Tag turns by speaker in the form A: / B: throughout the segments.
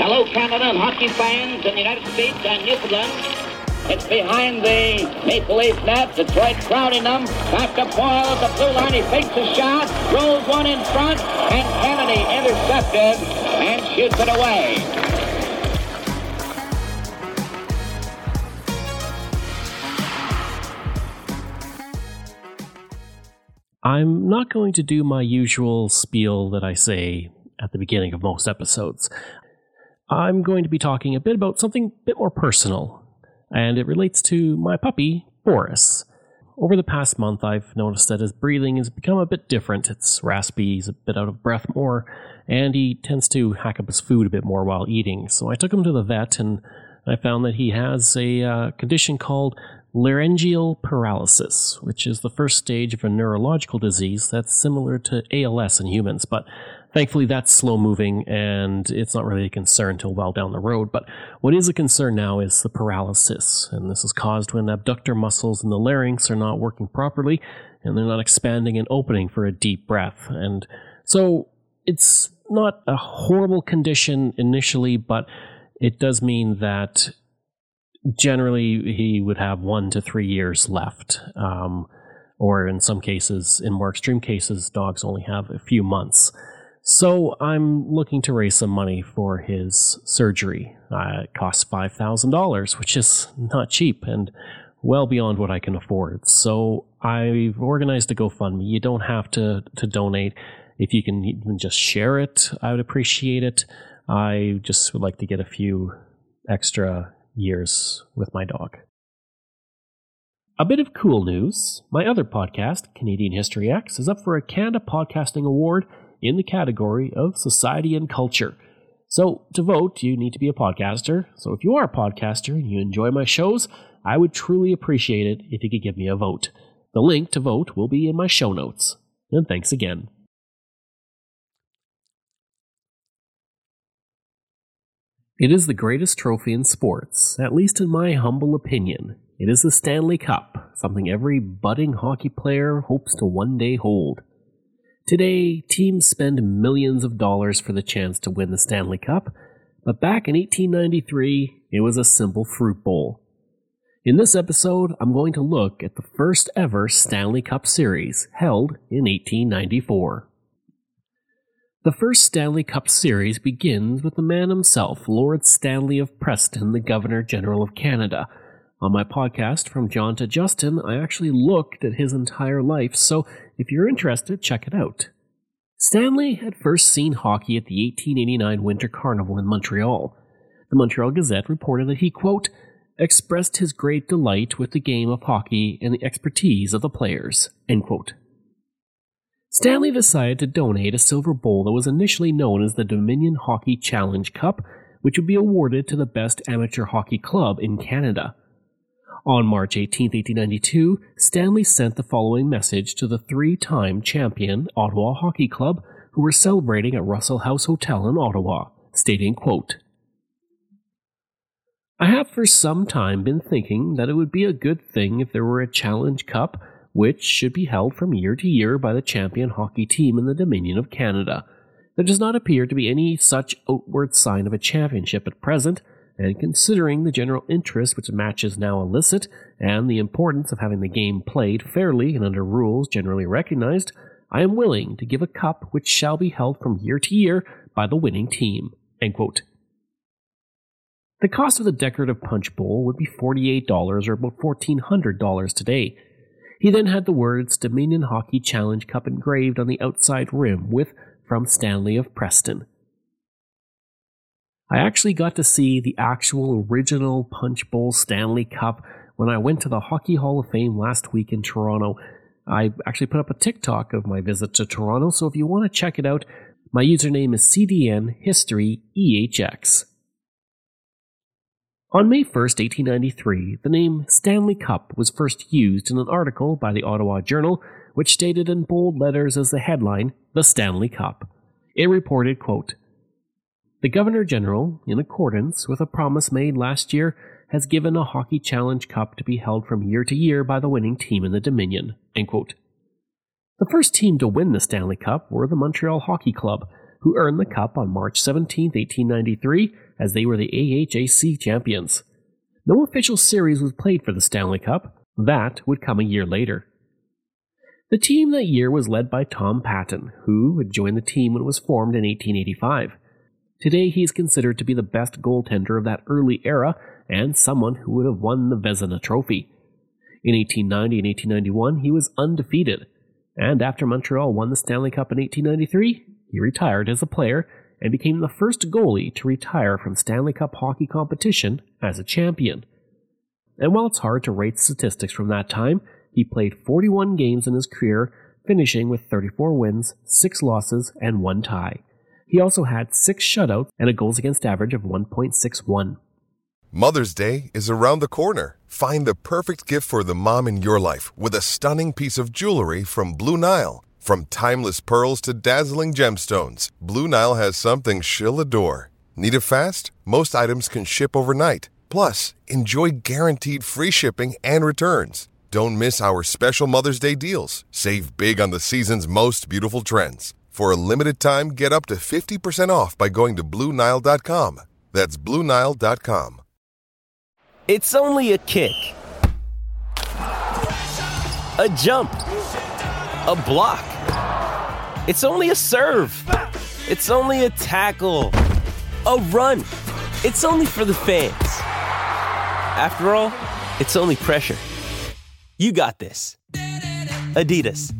A: Hello, Canada and hockey fans in the United States and Newfoundland. It's behind the Maple Leaf net. Detroit crowding them. Back to Boyle at the blue line. He fakes a shot, rolls one in front, and Kennedy intercepted and shoots it away.
B: I'm not going to do my usual spiel that I say at the beginning of most episodes. I'm going to be talking a bit about something a bit more personal, and it relates to my puppy, Boris. Over the past month, I've noticed that his breathing has become a bit different. It's raspy, he's a bit out of breath more, and he tends to hack up his food a bit more while eating. So I took him to the vet, and I found that he has a uh, condition called laryngeal paralysis, which is the first stage of a neurological disease that's similar to ALS in humans, but thankfully that's slow moving and it's not really a concern until well down the road. But what is a concern now is the paralysis, and this is caused when the abductor muscles in the larynx are not working properly and they're not expanding and opening for a deep breath. And so it's not a horrible condition initially, but it does mean that generally he would have one to three years left. Um, or in some cases, in more extreme cases, dogs only have a few months. So I'm looking to raise some money for his surgery. Uh, it costs five thousand dollars, which is not cheap and well beyond what I can afford. So I've organized a GoFundMe. You don't have to to donate. If you can even just share it, I would appreciate it. I just would like to get a few extra years with my dog. A bit of cool news. My other podcast, Canadian History X, is up for a Canada Podcasting Award in the category of Society and Culture. So, to vote, you need to be a podcaster. So, if you are a podcaster and you enjoy my shows, I would truly appreciate it if you could give me a vote. The link to vote will be in my show notes. And thanks again. It is the greatest trophy in sports, at least in my humble opinion. It is the Stanley Cup, something every budding hockey player hopes to one day hold. Today, teams spend millions of dollars for the chance to win the Stanley Cup, but back in 1893, it was a simple fruit bowl. In this episode, I'm going to look at the first ever Stanley Cup series held in 1894. The first Stanley Cup series begins with the man himself, Lord Stanley of Preston, the Governor General of Canada. On my podcast, From John to Justin, I actually looked at his entire life, so if you're interested, check it out. Stanley had first seen hockey at the 1889 Winter Carnival in Montreal. The Montreal Gazette reported that he, quote, expressed his great delight with the game of hockey and the expertise of the players, end quote. Stanley decided to donate a silver bowl that was initially known as the Dominion Hockey Challenge Cup, which would be awarded to the best amateur hockey club in Canada. On March 18, 1892, Stanley sent the following message to the three time champion Ottawa Hockey Club, who were celebrating at Russell House Hotel in Ottawa, stating, quote, I have for some time been thinking that it would be a good thing if there were a Challenge Cup which should be held from year to year by the champion hockey team in the Dominion of Canada. There does not appear to be any such outward sign of a championship at present, and considering the general interest which matches now elicit, and the importance of having the game played fairly and under rules generally recognized, I am willing to give a cup which shall be held from year to year by the winning team. The cost of the decorative punch bowl would be $48 or about $1,400 today, he then had the words Dominion Hockey Challenge Cup engraved on the outside rim with From Stanley of Preston. I actually got to see the actual original Punch Bowl Stanley Cup when I went to the Hockey Hall of Fame last week in Toronto. I actually put up a TikTok of my visit to Toronto, so if you want to check it out, my username is CDN History EHX. On May 1, 1893, the name Stanley Cup was first used in an article by the Ottawa Journal, which stated in bold letters as the headline, The Stanley Cup. It reported, quote, The Governor General, in accordance with a promise made last year, has given a Hockey Challenge Cup to be held from year to year by the winning team in the Dominion. The first team to win the Stanley Cup were the Montreal Hockey Club, who earned the cup on March 17, 1893, as they were the AHAC champions. No official series was played for the Stanley Cup. That would come a year later. The team that year was led by Tom Paton, who had joined the team when it was formed in 1885. Today he is considered to be the best goaltender of that early era and someone who would have won the Vezina Trophy. In 1890 and 1891 he was undefeated, and after Montreal won the Stanley Cup in 1893, he retired as a player and became the first goalie to retire from Stanley Cup hockey competition as a champion. And while it's hard to rate statistics from that time, he played 41 games in his career, finishing with 34 wins, 6 losses, and 1 tie. He also had 6 shutouts and a goals against average of 1.61.
C: Mother's Day is around the corner. Find the perfect gift for the mom in your life with a stunning piece of jewelry from Blue Nile. From timeless pearls to dazzling gemstones, Blue Nile has something she'll adore. Need it fast? Most items can ship overnight. Plus, enjoy guaranteed free shipping and returns. Don't miss our special Mother's Day deals. Save big on the season's most beautiful trends. For a limited time, get up to 50% off by going to Bluenile.com. That's Bluenile.com.
D: It's only a kick, a jump, a block. It's only a serve. It's only a tackle, a run. It's only for the fans. After all, it's only pressure. You got this. Adidas.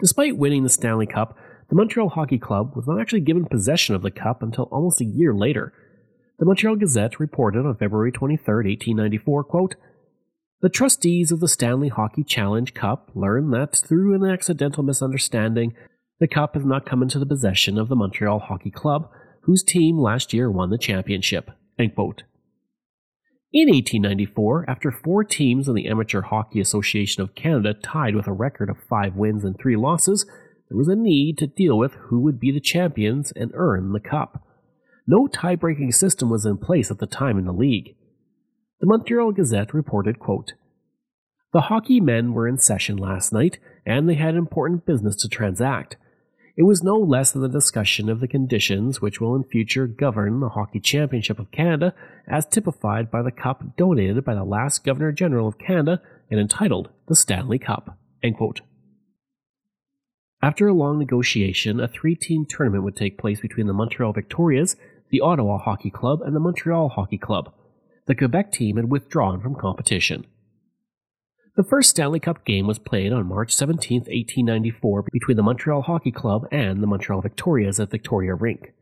B: Despite winning the Stanley Cup, the Montreal Hockey Club was not actually given possession of the cup until almost a year later. The Montreal Gazette reported on February 23, 1894, quote, The trustees of the Stanley Hockey Challenge Cup learn that through an accidental misunderstanding, the cup has not come into the possession of the Montreal Hockey Club, whose team last year won the championship. In 1894, after four teams in the Amateur Hockey Association of Canada tied with a record of five wins and three losses, there was a need to deal with who would be the champions and earn the cup. No tie breaking system was in place at the time in the league. The Montreal Gazette reported, quote, The hockey men were in session last night, and they had important business to transact. It was no less than the discussion of the conditions which will in future govern the Hockey Championship of Canada, as typified by the cup donated by the last Governor General of Canada and entitled the Stanley Cup. After a long negotiation, a three team tournament would take place between the Montreal Victorias, the Ottawa Hockey Club, and the Montreal Hockey Club. The Quebec team had withdrawn from competition. The first Stanley Cup game was played on March 17, 1894, between the Montreal Hockey Club and the Montreal Victorias at Victoria Rink.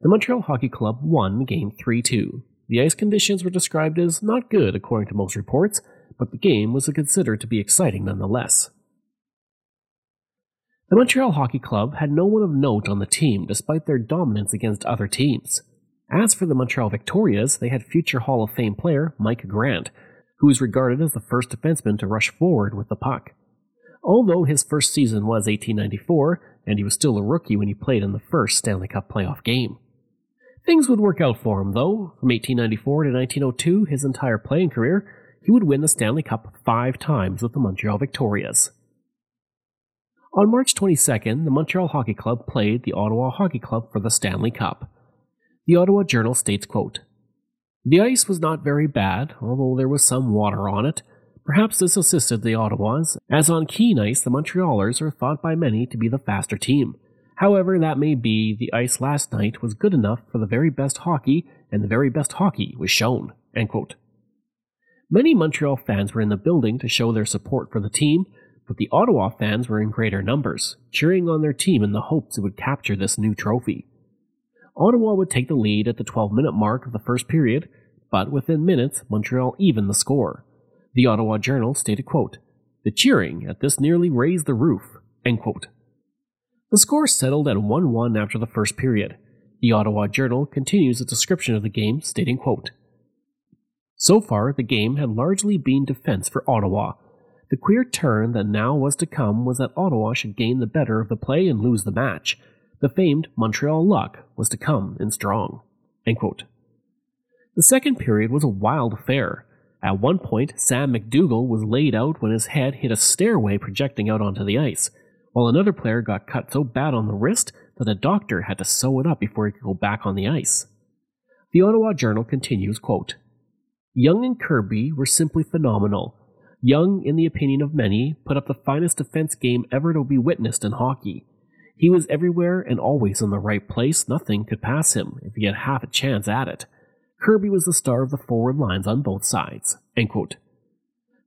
B: The Montreal Hockey Club won game 3 2. The ice conditions were described as not good according to most reports, but the game was considered to be exciting nonetheless. The Montreal Hockey Club had no one of note on the team despite their dominance against other teams. As for the Montreal Victorias, they had future Hall of Fame player Mike Grant, who was regarded as the first defenseman to rush forward with the puck. Although his first season was 1894, and he was still a rookie when he played in the first Stanley Cup playoff game. Things would work out for him, though. From 1894 to 1902, his entire playing career, he would win the Stanley Cup five times with the Montreal Victorias. On March 22nd, the Montreal Hockey Club played the Ottawa Hockey Club for the Stanley Cup. The Ottawa Journal states, quote, the ice was not very bad, although there was some water on it. Perhaps this assisted the Ottawas, as on keen ice the Montrealers are thought by many to be the faster team. However, that may be, the ice last night was good enough for the very best hockey, and the very best hockey was shown. Many Montreal fans were in the building to show their support for the team, but the Ottawa fans were in greater numbers, cheering on their team in the hopes it would capture this new trophy. Ottawa would take the lead at the 12 minute mark of the first period, but within minutes, Montreal evened the score. The Ottawa Journal stated, quote, The cheering at this nearly raised the roof. End quote. The score settled at 1 1 after the first period. The Ottawa Journal continues its description of the game, stating, quote, So far, the game had largely been defense for Ottawa. The queer turn that now was to come was that Ottawa should gain the better of the play and lose the match. The famed Montreal luck was to come in strong. The second period was a wild affair. At one point, Sam McDougall was laid out when his head hit a stairway projecting out onto the ice, while another player got cut so bad on the wrist that a doctor had to sew it up before he could go back on the ice. The Ottawa Journal continues, quote, Young and Kirby were simply phenomenal. Young, in the opinion of many, put up the finest defense game ever to be witnessed in hockey. He was everywhere and always in the right place. Nothing could pass him if he had half a chance at it. Kirby was the star of the forward lines on both sides.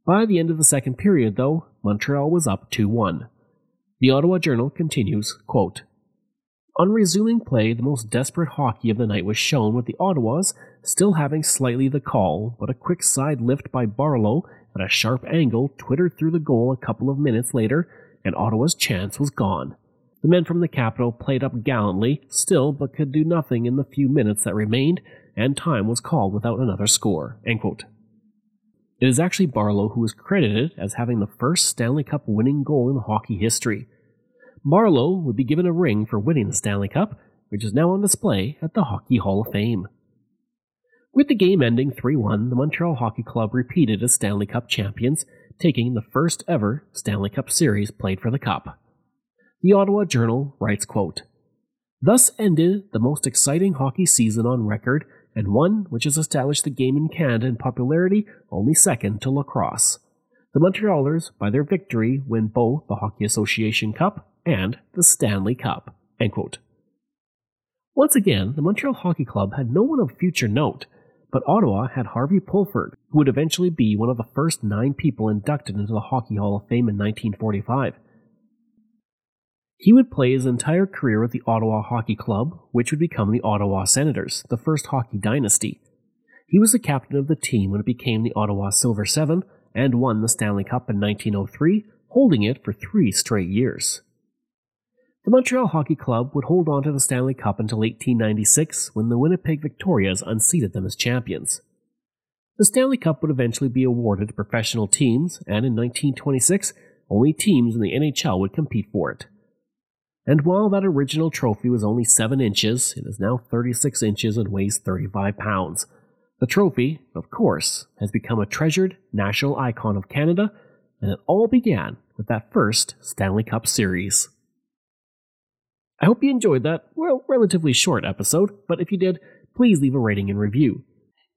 B: By the end of the second period, though, Montreal was up 2 1. The Ottawa Journal continues quote, On resuming play, the most desperate hockey of the night was shown with the Ottawas still having slightly the call, but a quick side lift by Barlow at a sharp angle twittered through the goal a couple of minutes later, and Ottawa's chance was gone. The men from the capital played up gallantly, still, but could do nothing in the few minutes that remained, and time was called without another score. It is actually Barlow who is credited as having the first Stanley Cup winning goal in hockey history. Barlow would be given a ring for winning the Stanley Cup, which is now on display at the Hockey Hall of Fame. With the game ending 3 1, the Montreal Hockey Club repeated as Stanley Cup champions, taking the first ever Stanley Cup series played for the Cup. The Ottawa Journal writes, quote, Thus ended the most exciting hockey season on record, and one which has established the game in Canada in popularity only second to lacrosse. The Montrealers, by their victory, win both the Hockey Association Cup and the Stanley Cup. Once again, the Montreal Hockey Club had no one of future note, but Ottawa had Harvey Pulford, who would eventually be one of the first nine people inducted into the Hockey Hall of Fame in 1945. He would play his entire career with the Ottawa Hockey Club, which would become the Ottawa Senators, the first hockey dynasty. He was the captain of the team when it became the Ottawa Silver Seven and won the Stanley Cup in 1903, holding it for three straight years. The Montreal Hockey Club would hold on to the Stanley Cup until 1896 when the Winnipeg Victorias unseated them as champions. The Stanley Cup would eventually be awarded to professional teams, and in 1926, only teams in the NHL would compete for it. And while that original trophy was only 7 inches, it is now 36 inches and weighs 35 pounds. The trophy, of course, has become a treasured national icon of Canada, and it all began with that first Stanley Cup series. I hope you enjoyed that, well, relatively short episode, but if you did, please leave a rating and review.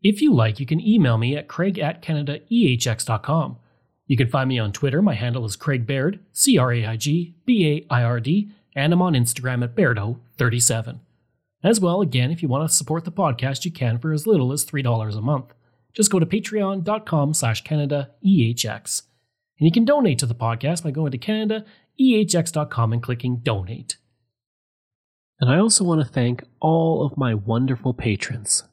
B: If you like, you can email me at craig at canadaehx.com. You can find me on Twitter. My handle is Craig Baird, C R A I G B A I R D and I'm on Instagram at Bairdo37. As well, again, if you want to support the podcast, you can for as little as $3 a month. Just go to patreon.com slash CanadaEHX. And you can donate to the podcast by going to CanadaEHX.com and clicking donate. And I also want to thank all of my wonderful patrons.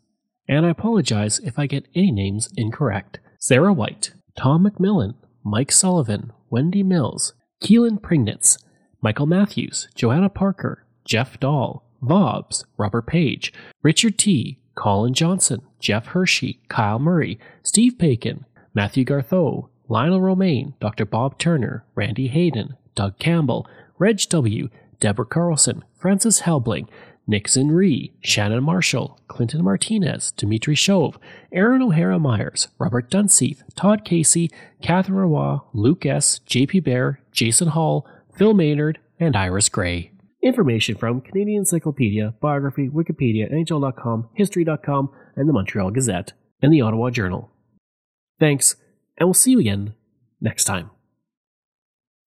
B: And I apologize if I get any names incorrect. Sarah White, Tom McMillan, Mike Sullivan, Wendy Mills, Keelan Prignitz, Michael Matthews, Joanna Parker, Jeff Dahl, Vobs, Robert Page, Richard T., Colin Johnson, Jeff Hershey, Kyle Murray, Steve Paikin, Matthew Gartho, Lionel Romaine, Dr. Bob Turner, Randy Hayden, Doug Campbell, Reg W., Deborah Carlson, Francis Helbling, Nixon Ree, Shannon Marshall, Clinton Martinez, Dimitri Shove, Aaron O'Hara Myers, Robert Dunseith, Todd Casey, Catherine Roy, Luke S., JP Bear, Jason Hall, Phil Maynard, and Iris Gray. Information from Canadian Encyclopedia, Biography, Wikipedia, NHL.com, History.com, and the Montreal Gazette, and the Ottawa Journal. Thanks, and we'll see you again next time.